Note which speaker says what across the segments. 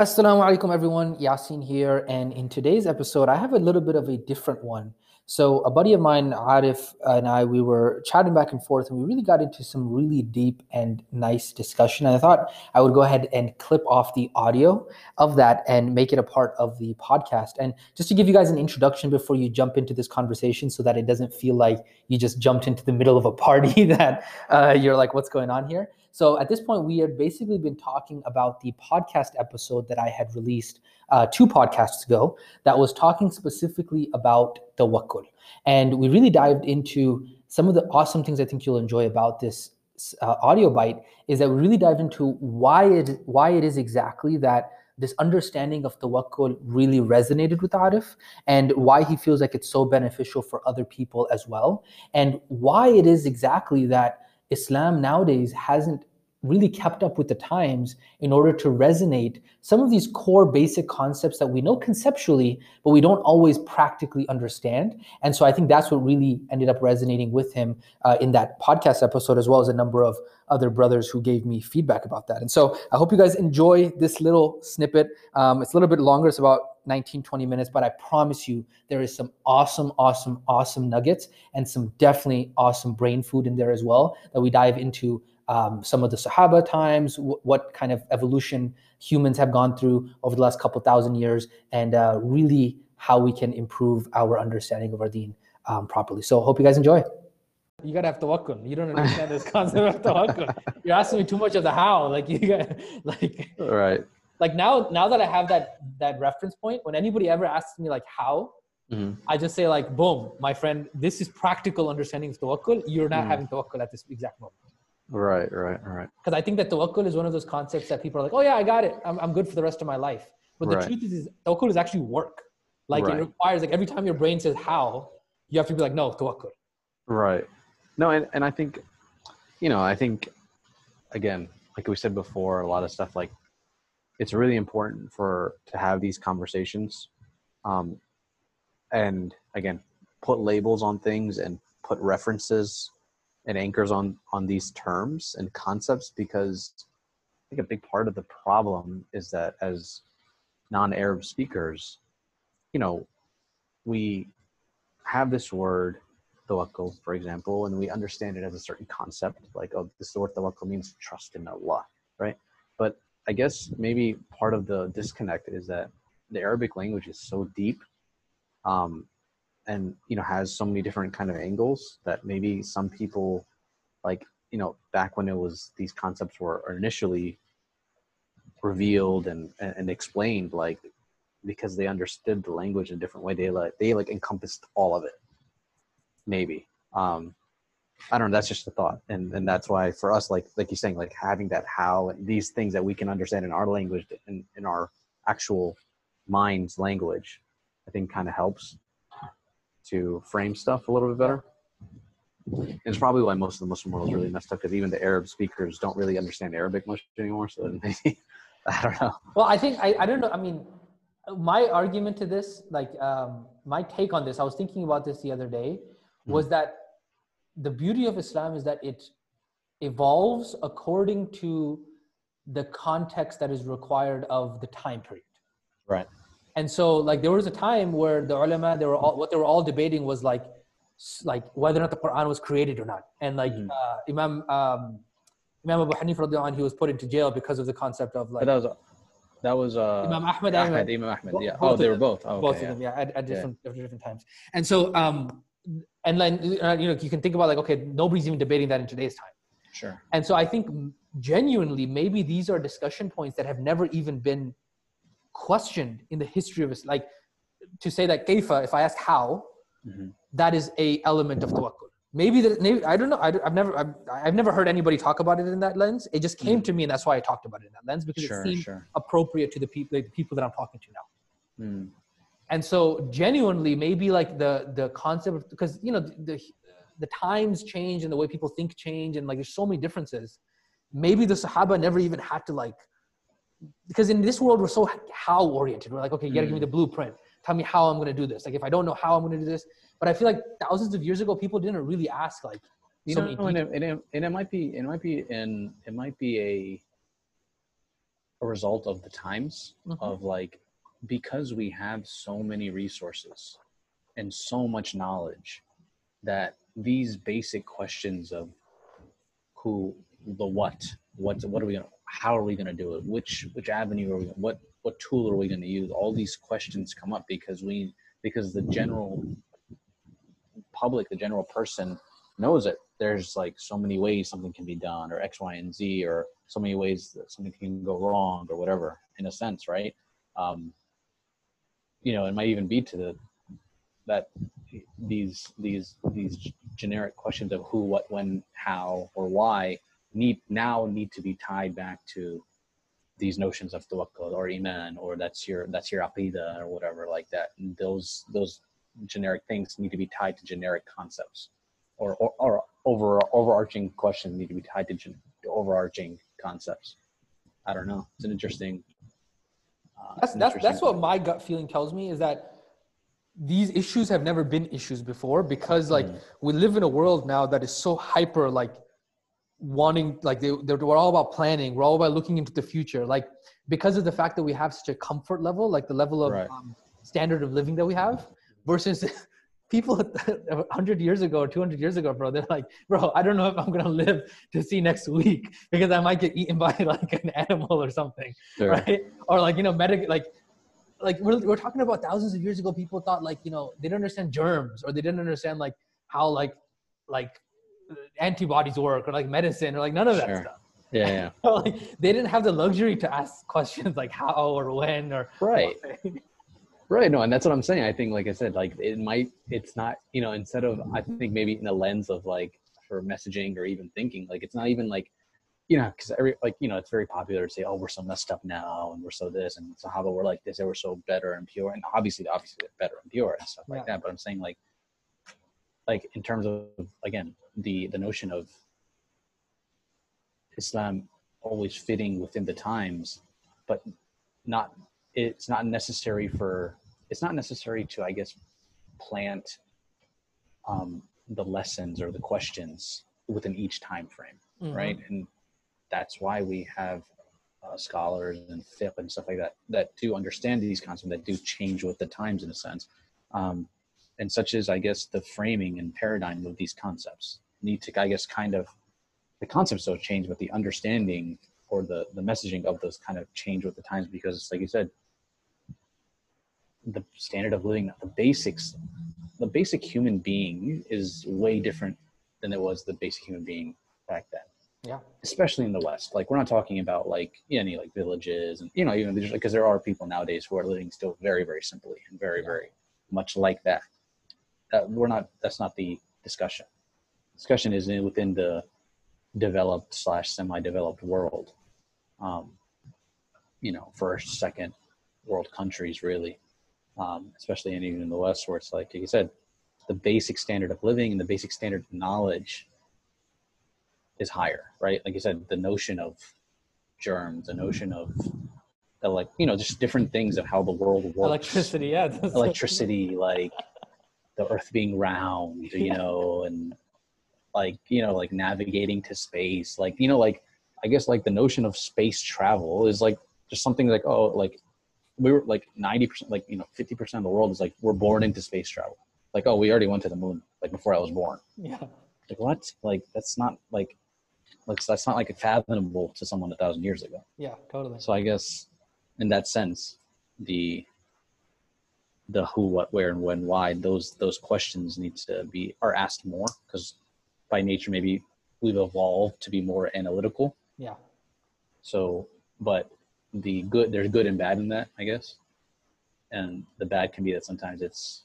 Speaker 1: Assalamu alaikum, everyone. Yasin here. And in today's episode, I have a little bit of a different one. So, a buddy of mine, Arif, and I, we were chatting back and forth, and we really got into some really deep and nice discussion. And I thought I would go ahead and clip off the audio of that and make it a part of the podcast. And just to give you guys an introduction before you jump into this conversation so that it doesn't feel like you just jumped into the middle of a party that uh, you're like, what's going on here? So at this point, we had basically been talking about the podcast episode that I had released uh, two podcasts ago that was talking specifically about tawakkul. And we really dived into some of the awesome things I think you'll enjoy about this uh, audio bite is that we really dive into why it why it is exactly that this understanding of tawakkul really resonated with Arif and why he feels like it's so beneficial for other people as well and why it is exactly that Islam nowadays hasn't really kept up with the times in order to resonate some of these core basic concepts that we know conceptually, but we don't always practically understand. And so I think that's what really ended up resonating with him uh, in that podcast episode, as well as a number of other brothers who gave me feedback about that. And so I hope you guys enjoy this little snippet. Um, it's a little bit longer, it's about 19, 20 minutes, but I promise you there is some awesome, awesome, awesome nuggets and some definitely awesome brain food in there as well that we dive into um, some of the Sahaba times, w- what kind of evolution humans have gone through over the last couple thousand years, and uh, really how we can improve our understanding of our deen um, properly. So, hope you guys enjoy. You gotta have tawakkul. You don't understand this concept of tawakkul. You're asking me too much of the how. Like you got like
Speaker 2: right.
Speaker 1: Like now, now that I have that that reference point, when anybody ever asks me like how, mm-hmm. I just say like, boom, my friend, this is practical understanding of tawakkul. You're not mm. having tawakkul at this exact moment.
Speaker 2: Right, right, right.
Speaker 1: Because I think that tawakkul is one of those concepts that people are like, oh yeah, I got it. I'm, I'm good for the rest of my life. But the right. truth is, is tawakkul is actually work. Like right. it requires like every time your brain says how, you have to be like, no, tawakkul.
Speaker 2: Right. No, and, and I think, you know, I think again, like we said before, a lot of stuff like it's really important for to have these conversations. Um, and again, put labels on things and put references and anchors on on these terms and concepts because I think a big part of the problem is that as non-Arab speakers, you know, we have this word tawakkul, for example, and we understand it as a certain concept, like oh, this word tawakkul means trust in Allah, right? But I guess maybe part of the disconnect is that the Arabic language is so deep um, and you know has so many different kind of angles that maybe some people like you know back when it was these concepts were initially revealed and and explained like because they understood the language in a different way they like they like encompassed all of it. Maybe. Um i don't know that's just a thought and and that's why for us like like you're saying like having that how and these things that we can understand in our language in in our actual mind's language i think kind of helps to frame stuff a little bit better. And it's probably why most of the Muslim world is really messed up because even the Arab speakers don't really understand Arabic much anymore. So maybe I don't know.
Speaker 1: Well, I think I, I don't know. I mean, my argument to this, like um, my take on this, I was thinking about this the other day, was mm-hmm. that the beauty of Islam is that it evolves according to the context that is required of the time period.
Speaker 2: Right.
Speaker 1: And so like there was a time where the ulama, they were all, what they were all debating was like, like whether or not the Quran was created or not. And like mm. uh, Imam, um, Imam Abu Hanifa, he was put into jail because of the concept of like.
Speaker 2: But that was, that was uh,
Speaker 1: Imam Ahmed.
Speaker 2: Ahmed, Imam Ahmed. Yeah. Oh, they were both. Oh, okay,
Speaker 1: both of them. Yeah, at, at different, yeah. different times. And so, um, and then uh, you know you can think about like okay, nobody's even debating that in today's time.
Speaker 2: Sure.
Speaker 1: And so I think genuinely maybe these are discussion points that have never even been questioned in the history of Islam. Like to say that kaifa, if I ask how, mm-hmm. that is a element of tawakkul. Maybe that maybe I don't know. I, have never I've, I've, never heard anybody talk about it in that lens. It just came mm. to me, and that's why I talked about it in that lens because sure, it seemed sure. appropriate to the people the people that I'm talking to now. Mm. And so, genuinely, maybe like the the concept because you know the, the times change and the way people think change, and like there's so many differences. Maybe the Sahaba never even had to like because in this world we're so how oriented. We're like, okay, you gotta give me the mm. blueprint. Tell me how I'm gonna do this. Like if I don't know how I'm gonna do this, but I feel like thousands of years ago people didn't really ask like.
Speaker 2: You so know, and it, and, it, and it might be it might be in it might be a a result of the times
Speaker 1: Mhm.
Speaker 2: of like because we have so many resources and so much knowledge that these basic questions of who the what what what are we gonna how are we gonna do it? Which which avenue are we gonna, what what tool are we gonna use? All these questions come up because we because the general public the general person knows it. There's like so many ways something can be done or x y and z or so many ways that something can go wrong or whatever in a sense right? Um you know it might even be to the that these these these generic questions of who what when how or why need now need to be tied back to these notions of tawakkul or iman or that's your that's your aqidah or whatever like that. And those those generic things need to be tied to generic concepts or or, or over overarching questions need to be tied to, gen, to overarching concepts. I don't know. It's an interesting uh,
Speaker 1: That's that's that's what my gut feeling tells me is that these issues have never been issues before because like
Speaker 2: Mhm.
Speaker 1: we live in a world now that is so hyper like wanting like they, they're, we're all about planning we're all about looking into the future like because of the fact that we have such a comfort level like the level of
Speaker 2: Right.
Speaker 1: um, standard of living that we have versus people 100 years ago or 200 years ago bro they're like bro i don't know if i'm gonna live to see next week because i might get eaten by like an animal or something
Speaker 2: Sure.
Speaker 1: right? Or like you know, medic like like we're we're talking about thousands of years ago. People thought like you know they didn't understand germs or they didn't understand like how like like uh, antibodies work or like medicine or like none of that
Speaker 2: Sure.
Speaker 1: stuff.
Speaker 2: yeah yeah
Speaker 1: like they didn't have the luxury to ask questions like how or when or
Speaker 2: right Right. No, and that's what I'm saying. I think, like I said, like it might, it's not, you know, instead of, I think maybe in the lens of like for messaging or even thinking, like it's not even like, you know, because every, like, you know, it's very popular to say, oh, we're so messed up now and we're so this and so how about we're like this and we're so better and pure. And obviously, obviously, they're better and pure and stuff like that. But I'm saying, like, like in terms of, again, the, the notion of Islam always fitting within the times, but not it's not necessary for it's not necessary to i guess plant um, the lessons or the questions within each time frame
Speaker 1: Mhm.
Speaker 2: right and that's why we have uh, scholars and fiqh and stuff like that that do understand these concepts that do change with the times in a sense um, and such as i guess the framing and paradigm of these concepts need to i guess kind of the concepts don't change but the understanding or the the messaging of those kind of change with the times because like you said the standard of living the basics the basic human being is way different than it was the basic human being back then.
Speaker 1: Yeah.
Speaker 2: especially in the west. Like we're not talking about like any like villages and you know even because there are people nowadays who are living still very very simply and very
Speaker 1: Yeah.
Speaker 2: very much like that. That we're not that's not the discussion. Discussion is in, within the developed slash semi-developed world. Um, you know first second world countries really um, especially in even in the west where it's like like you said the basic standard of living and the basic standard of knowledge is higher right like you said the notion of germs the notion of the, like you know just different things of how the world works
Speaker 1: electricity. Yeah.
Speaker 2: electricity like the earth being round you
Speaker 1: Yeah.
Speaker 2: know and like you know like navigating to space like you know like i guess like the notion of space travel is like just something like oh like we were like 90% like you know 50% of the world is like we're born into space travel like oh we already went to the moon like before i was born
Speaker 1: Yeah.
Speaker 2: like what like that's not like like that's not like fathomable to someone a thousand years ago
Speaker 1: Yeah. Totally.
Speaker 2: so I guess in that sense, the the who, what, where, and when, why those those questions need to be are asked more because by nature maybe we've evolved to be more analytical.
Speaker 1: Yeah.
Speaker 2: So, but the good there's good and bad in that, I guess, and the bad can be that sometimes it's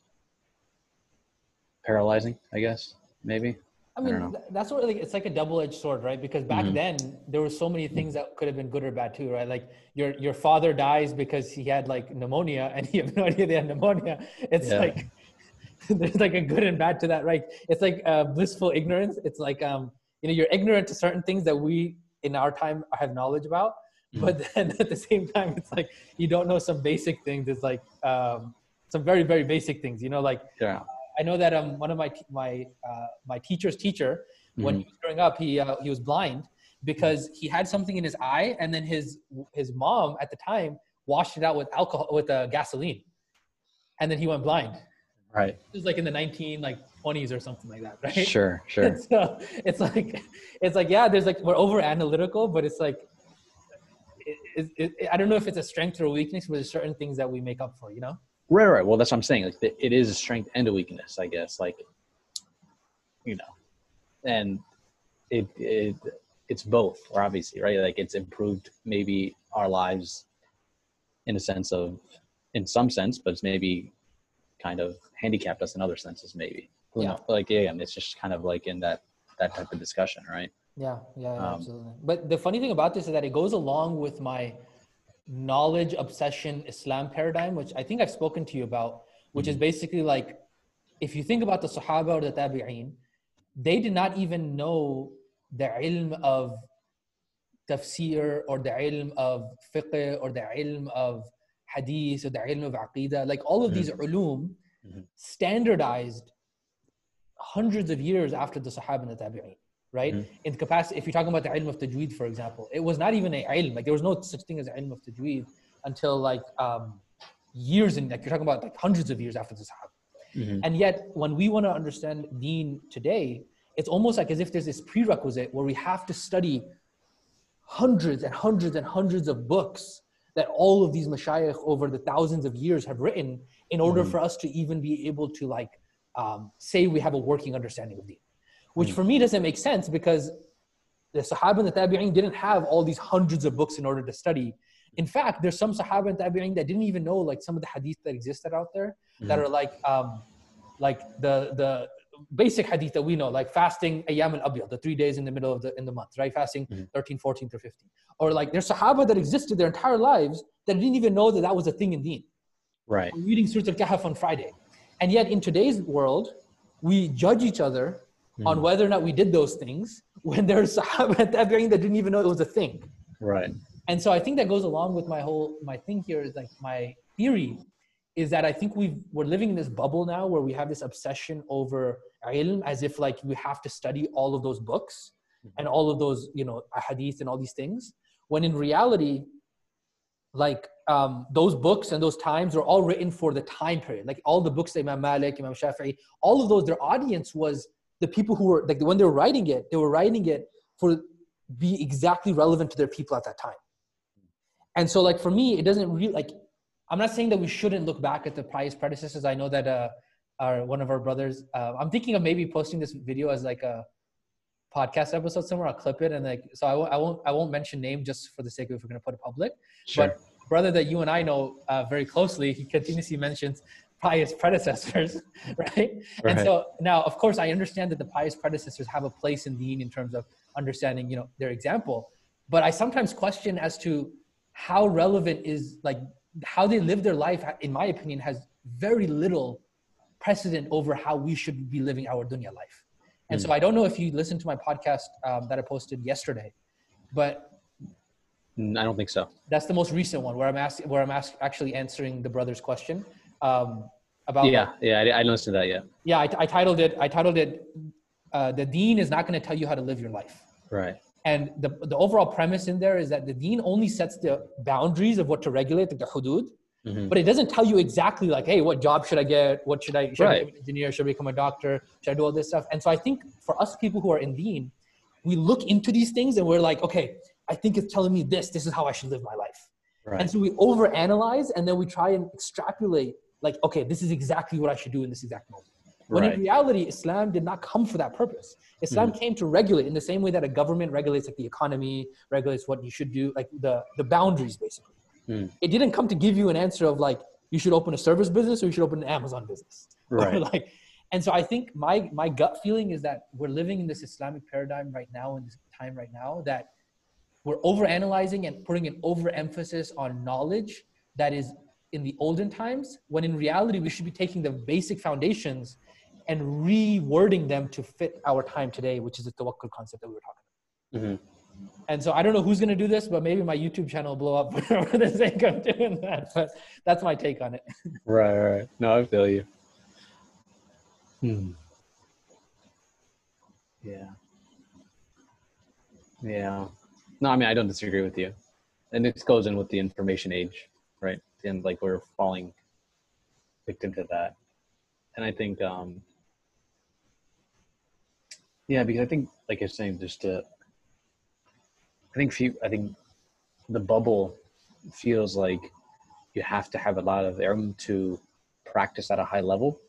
Speaker 2: paralyzing. I guess maybe.
Speaker 1: I
Speaker 2: I
Speaker 1: mean, th- that's what like it's like a double-edged sword, right? Because back
Speaker 2: Mhm.
Speaker 1: then there were so many things that could have been good or bad too, right? Like your your father dies because he had like pneumonia, and you have no idea they had pneumonia. It's
Speaker 2: Yeah.
Speaker 1: like there's like a good and bad to that, right? It's like uh, blissful ignorance. It's like um, you know, you're ignorant to certain things that we in our time have knowledge about,
Speaker 2: Mhm.
Speaker 1: but then at the same time, it's like you don't know some basic things. It's like um, some very very basic things, you know, like
Speaker 2: Yeah.
Speaker 1: I know that um, one of my my uh, my teacher's teacher, when
Speaker 2: Mhm.
Speaker 1: he was growing up, he uh, he was blind, because he had something in his eye, and then his his mom at the time washed it out with alcohol with uh, gasoline, and then he went blind.
Speaker 2: Right.
Speaker 1: It was like in the nineteen like twenties or something like that, right?
Speaker 2: Sure. Sure.
Speaker 1: so it's like it's like yeah, there's like we're over analytical, but it's like it, it, I don't know if it's a strength or a weakness, but there's certain things that we make up for, you know.
Speaker 2: Right. Right. Well, that's what I'm saying. Like it is a strength and a weakness, I guess. Like you know, and it it it's both, obviously, right? Like it's improved maybe our lives in a sense of in some sense, but it's maybe kind of handicapped us in other senses, maybe. Who
Speaker 1: Yeah.
Speaker 2: knows? Like yeah, it's just kind of like in that that type of discussion, right?
Speaker 1: Yeah, yeah, yeah,
Speaker 2: Um,
Speaker 1: absolutely. But the funny thing about this is that it goes along with my knowledge obsession Islam paradigm, which I think I've spoken to you about, which is basically like if you think about the Sahaba or the Tabi'een, they did not even know the ilm of tafsir or the ilm of fiqh or the ilm of hadith or the ilm of aqidah. Like all of these ulum
Speaker 2: Mhm.
Speaker 1: standardized hundreds of years after the Sahaba and the Tabi'een, right?
Speaker 2: Mhm.
Speaker 1: In capacity, if you're talking about the ilm of tajweed, for example, it was not even a ilm. Like there was no such thing as ilm of tajweed until like um, years and like you're talking about like hundreds of years after the Sahaba.
Speaker 2: Mhm.
Speaker 1: And yet, when we want to understand deen today, it's almost like as if there's this prerequisite where we have to study hundreds and hundreds and hundreds of books that all of these mashayikh over the thousands of years have written in order
Speaker 2: Mhm.
Speaker 1: for us to even be able to like um, say we have a working understanding of deen. Which for me doesn't make sense because the Sahaba and the Tabi'in didn't have all these hundreds of books in order to study. In fact, there's some Sahaba and Tabi'in that didn't even know like some of the hadith that existed out there that
Speaker 2: Mhm.
Speaker 1: are like um, like the the basic hadith that we know, like fasting ayyam al abyad, the three days in the middle of the in the month, right? Fasting
Speaker 2: Mhm.
Speaker 1: 13, 14 through 15. Or like there's Sahaba that existed their entire lives that didn't even know that that was a thing in deen
Speaker 2: Right.
Speaker 1: reading Surah Al-Kahf on Friday. And yet in today's world, we judge each other on
Speaker 2: Mhm.
Speaker 1: whether or not we did those things when there's Sahaba that didn't even know it was a thing.
Speaker 2: Right.
Speaker 1: And so I think that goes along with my whole, my thing here is like my theory is that I think we we're living in this bubble now where we have this obsession over ilm as if like we have to study all of those books and all of those, you know, hadith and all these things. When in reality, like um, those books and those times are all written for the time period. Like all the books, Imam Malik, Imam Shafi'i, all of those, their audience was the people who were like when they were writing it, they were writing it for be exactly relevant to their people at that time. And so, like for me, it doesn't really like. I'm not saying that we shouldn't look back at the pious predecessors. I know that uh, our one of our brothers. Uh, I'm thinking of maybe posting this video as like a podcast episode somewhere. I'll clip it and like so I won't I won't I won't mention name just for the sake of if we're gonna put it public.
Speaker 2: Sure.
Speaker 1: But brother that you and I know uh, very closely, he continuously mentions pious predecessors, right? And so now, of course, I understand that the pious predecessors have a place in deen in terms of understanding, you know, their example. But I sometimes question as to how relevant is like how they live their life. In my opinion, has very little precedent over how we should be living our dunya life. And so I don't know if you listened to my podcast um, that I posted yesterday, but
Speaker 2: Mm, I don't think so.
Speaker 1: that's the most recent one where I'm asking, where I'm ask, actually answering the brother's question um, about.
Speaker 2: Yeah. Yeah. I, I didn't listen to that yet.
Speaker 1: Yeah, I, I titled it. I titled it. Uh, the deen is not going to tell you how to live your life.
Speaker 2: Right.
Speaker 1: And the, the overall premise in there is that the deen only sets the boundaries of what to regulate, like the hudud,
Speaker 2: Mhm.
Speaker 1: but it doesn't tell you exactly like, hey, what job should I get? What should I? Should I
Speaker 2: Right.
Speaker 1: become an engineer? Should I become a doctor? Should I do all this stuff? And so I think for us people who are in deen we look into these things and we're like, okay, I think it's telling me this. This is how I should live my life.
Speaker 2: Right.
Speaker 1: And so we overanalyze and then we try and extrapolate, like, okay, this is exactly what I should do in this exact moment. When
Speaker 2: Right.
Speaker 1: in reality, Islam did not come for that purpose. Islam came to regulate in the same way that a government regulates like the economy, regulates what you should do, like the, the boundaries basically.
Speaker 2: Mm.
Speaker 1: It didn't come to give you an answer of like, you should open a service business or you should open an Amazon business.
Speaker 2: Right.
Speaker 1: like, and so I think my my gut feeling is that we're living in this Islamic paradigm right now in this time right now that we're overanalyzing and putting an overemphasis on knowledge that is in the olden times when in reality we should be taking the basic foundations and rewording them to fit our time today which is the tawakkul concept that we were talking about
Speaker 2: Mhm.
Speaker 1: and so i don't know who's going to do this but maybe my youtube channel will blow up for the sake of doing that but that's my take on it
Speaker 2: Right. Right. No, I feel you. Hmm. Yeah. Yeah. No, I mean I don't disagree with you, and this goes in with the information age, right? And like we're falling victim to that, and I think, um yeah, because I think, like you're saying, just to, I think few, I think the bubble feels like you have to have a lot of them to practice at a high level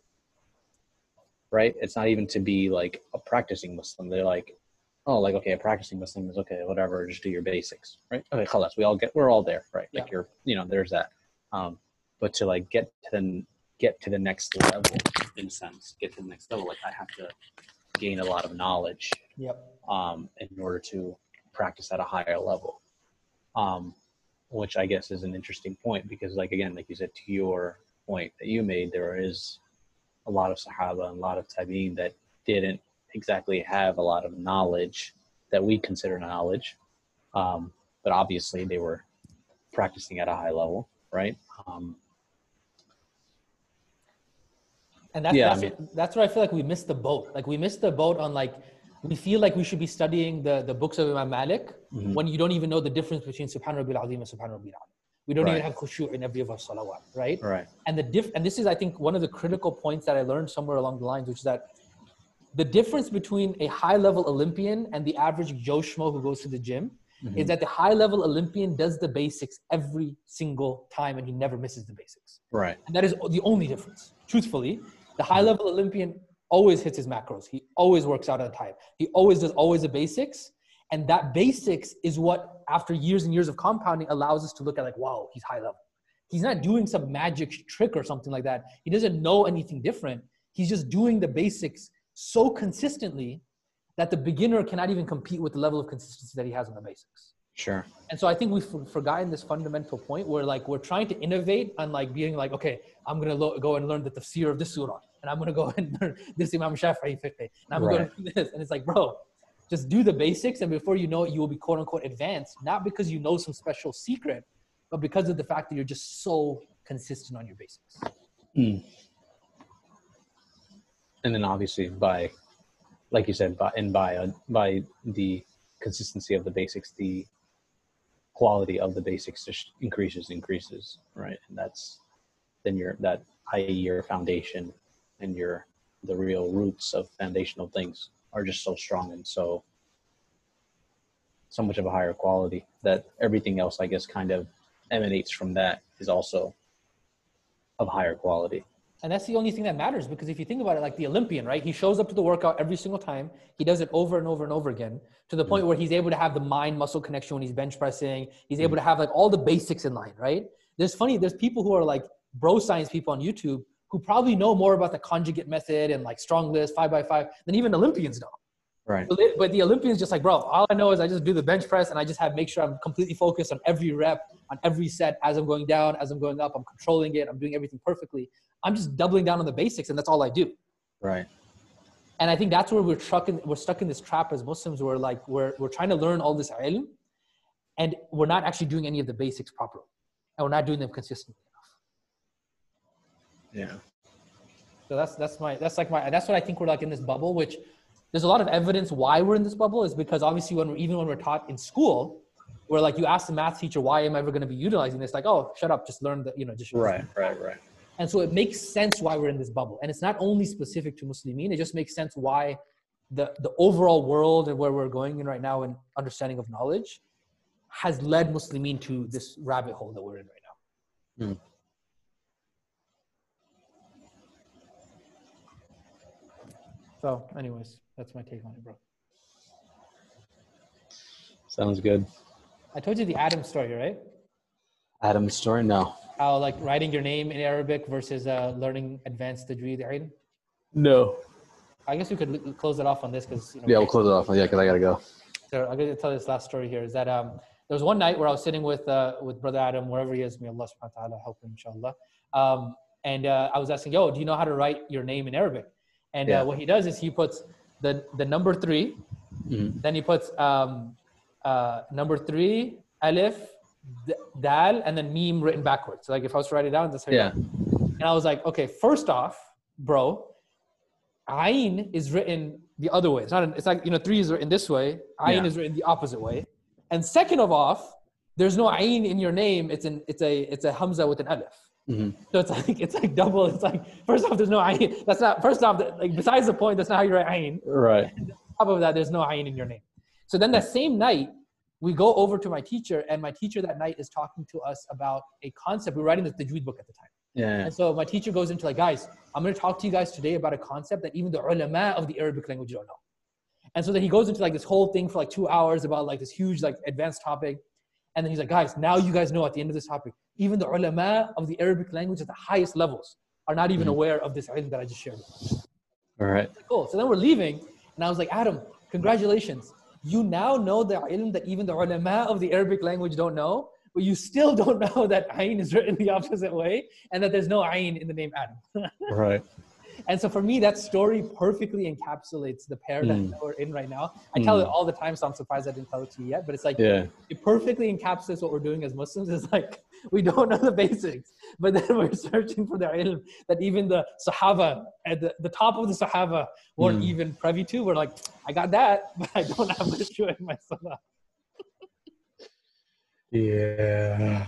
Speaker 2: right? It's not even to be like a practicing muslim. They're like oh like okay a practicing muslim is okay whatever just do your basics right? Okay khalas, we all get we're all there right? Like
Speaker 1: Yeah.
Speaker 2: you're you know there's that um but to like get to the get to the next level in a sense get to the next level like i have to gain a lot of knowledge
Speaker 1: Yep.
Speaker 2: um, in order to practice at a higher level. Um, which I guess is an interesting point because, like again, like you said, to your point that you made, there is a lot of Sahaba and a lot of Tabi'in that didn't exactly have a lot of knowledge that we consider knowledge, um, but obviously they were practicing at a high level, right? Um,
Speaker 1: And that's
Speaker 2: Yeah, I
Speaker 1: that's, what- that's where I feel like we missed the boat. Like we missed the boat on like we feel like we should be studying the, the books of Imam Malik
Speaker 2: Mhm.
Speaker 1: when you don't even know the difference between Subhan Rabbil Azim and Subhan Rabbil Azim. We don't even have khushu' in every of our salawat, right?
Speaker 2: right.
Speaker 1: And the diff and this is I think one of the critical points that I learned somewhere along the lines, which is that the difference between a high level Olympian and the average Joe Schmo who goes to the gym
Speaker 2: Mhm.
Speaker 1: is that the high level Olympian does the basics every single time and he never misses the basics.
Speaker 2: Right.
Speaker 1: And that is the only difference. Truthfully, the high level Olympian always hits his macros. He always works out on time. He always does always the basics. And that basics is what, after years and years of compounding, allows us to look at like, wow, he's high level. He's not doing some magic trick or something like that. He doesn't know anything different. He's just doing the basics so consistently that the beginner cannot even compete with the level of consistency that he has on the basics.
Speaker 2: Sure.
Speaker 1: And so I think we've forgotten this fundamental point where like we're trying to innovate and like being like, okay, I'm gonna lo- go and learn the tafsir of this surah, and I'm gonna go and learn this Imam Shafi'i fiqh, and I'm gonna go do this, and it's like, bro, just do the basics, and before you know it, you will be quote unquote advanced, not because you know some special secret, but because of the fact that you're just so consistent on your basics. Hmm.
Speaker 2: and then obviously by like you said by and by uh, by the consistency of the basics the quality of the basics just increases increases right? And that's then your that i.e your foundation and your the real roots of foundational things are just so strong and so so much of a higher quality that everything else i guess kind of emanates from that is also of higher quality
Speaker 1: And that's the only thing that matters because if you think about it, like the Olympian, right? He shows up to the workout every single time. He does it over and over and over again to the point mm. where he's able to have the mind muscle connection when he's bench pressing. He's able mm. to have like all the basics in line, right? There's funny, there's people who are like bro science people on YouTube who probably know more about the conjugate method and like StrongLifts, five by five than even Olympians know.
Speaker 2: right
Speaker 1: But they- But the Olympians just like, bro, all I know is I just do the bench press and I just have make sure I'm completely focused on every rep, on every set as I'm going down, as I'm going up. I'm controlling it. I'm doing everything perfectly. I'm just doubling down on the basics, and that's all I do.
Speaker 2: right
Speaker 1: And I think that's where we're stuck in. We're stuck in this trap as Muslims. Where like we're we're trying to learn all this ilm, and we're not actually doing any of the basics properly, and we're not doing them consistently enough.
Speaker 2: yeah
Speaker 1: So that's that's my that's like my that's what I think we're like in this bubble. Which there's a lot of evidence why we're in this bubble is because obviously when we're, even when we're taught in school, where like you ask the math teacher why am I ever going to be utilizing this, like oh shut up, just learn the you know just
Speaker 2: right right right
Speaker 1: And so it makes sense why we're in this bubble. And it's not only specific to Muslimin, it just makes sense why the, the overall world and where we're going in right now in understanding of knowledge has led Muslimin to this rabbit hole that we're in right now.
Speaker 2: Hmm.
Speaker 1: So, anyways, that's my take on it, bro.
Speaker 2: sounds good
Speaker 1: I told you the Adam story, right?
Speaker 2: adam's story no
Speaker 1: How like writing your name in Arabic versus uh, learning advanced tajweed. ilm.
Speaker 2: no
Speaker 1: I guess we could l- close it off on this because you know,
Speaker 2: yeah we'll close it off yeah because i gotta go
Speaker 1: So I'm going to tell this last story here. Is that um, there was one night where I was sitting with uh, with brother Adam, wherever he is. May Allah Subhanahu wa Taala help him, inshallah. Um, and uh, I was asking, "Yo, do you know how to write your name in Arabic?" And
Speaker 2: Yeah.
Speaker 1: uh, what he does is he puts the the number 3
Speaker 2: Mhm.
Speaker 1: then he puts um, uh, number three, alif, d- dal, and then mim written backwards. So like if I was to write it down, that's how
Speaker 2: yeah
Speaker 1: and I was like, okay, first off, bro, Ain is written the other way. It's not. An, it's like you know, three is written this way. Ayn
Speaker 2: Yeah.
Speaker 1: is written the opposite way. And second of off, there's no ayn in your name. It's an it's a it's a hamza with an alif.
Speaker 2: Mhm.
Speaker 1: So it's like it's like double. It's like first off, there's no ayn. That's not first off. Like besides the point, that's not how you write ayn.
Speaker 2: Right.
Speaker 1: top of that, there's no ayn in your name. So then that same night, we go over to my teacher, and my teacher that night is talking to us about a concept. We're writing the Tajweed book at the time.
Speaker 2: Yeah.
Speaker 1: And so my teacher goes into like, guys, I'm going to talk to you guys today about a concept that even the ulama of the Arabic language don't know. And so then he goes into like this whole thing for like two hours about like this huge like advanced topic. And then he's like, guys, now you guys know at the end of this topic, even the ulama of the Arabic language at the highest levels are not even
Speaker 2: Mhm.
Speaker 1: aware of this ilm that I just shared. with you."
Speaker 2: All right.
Speaker 1: Cool. So then we're leaving, and I was like, Adam, congratulations. You now know the ilm that even the ulama of the Arabic language don't know, but you still don't know that ayn is written the opposite way and that there's no ayn in the name Adam.
Speaker 2: Right.
Speaker 1: And so for me, that story perfectly encapsulates the paradigm
Speaker 2: Mm.
Speaker 1: that we're in right now. I tell it
Speaker 2: Mm.
Speaker 1: all the time, so I'm surprised I didn't tell it to you yet. But it's like
Speaker 2: Yeah.
Speaker 1: it perfectly encapsulates what we're doing as Muslims. It's like we don't know the basics, but then we're searching for the ilm that even the Sahaba at the, the top of the Sahaba weren't
Speaker 2: Mm.
Speaker 1: even privy to. We're like, I got that, but I don't have the khushu' in my salah.
Speaker 2: Yeah.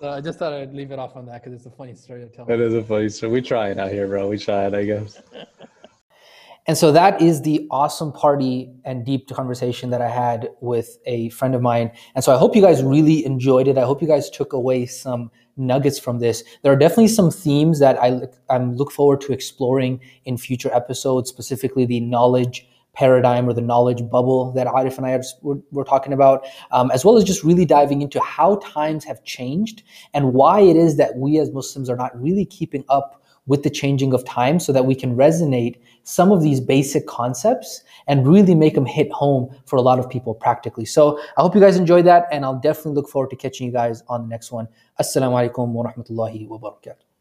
Speaker 1: So I just thought I'd leave it off on that because it's a funny story to tell.
Speaker 2: That is a funny story. We try it out here, bro. We try it, I guess.
Speaker 1: And so that is the awesome party and deep conversation that I had with a friend of mine. And so I hope you guys really enjoyed it. I hope you guys took away some nuggets from this. There are definitely some themes that I I'm look forward to exploring in future episodes, specifically the knowledge paradigm or the knowledge bubble that Arif and I were, were talking about, um, as well as just really diving into how times have changed and why it is that we as Muslims are not really keeping up with the changing of time so that we can resonate some of these basic concepts and really make them hit home for a lot of people practically. So I hope you guys enjoyed that and I'll definitely look forward to catching you guys on the next one. Assalamu alaikum wa rahmatullahi wa barakatuh.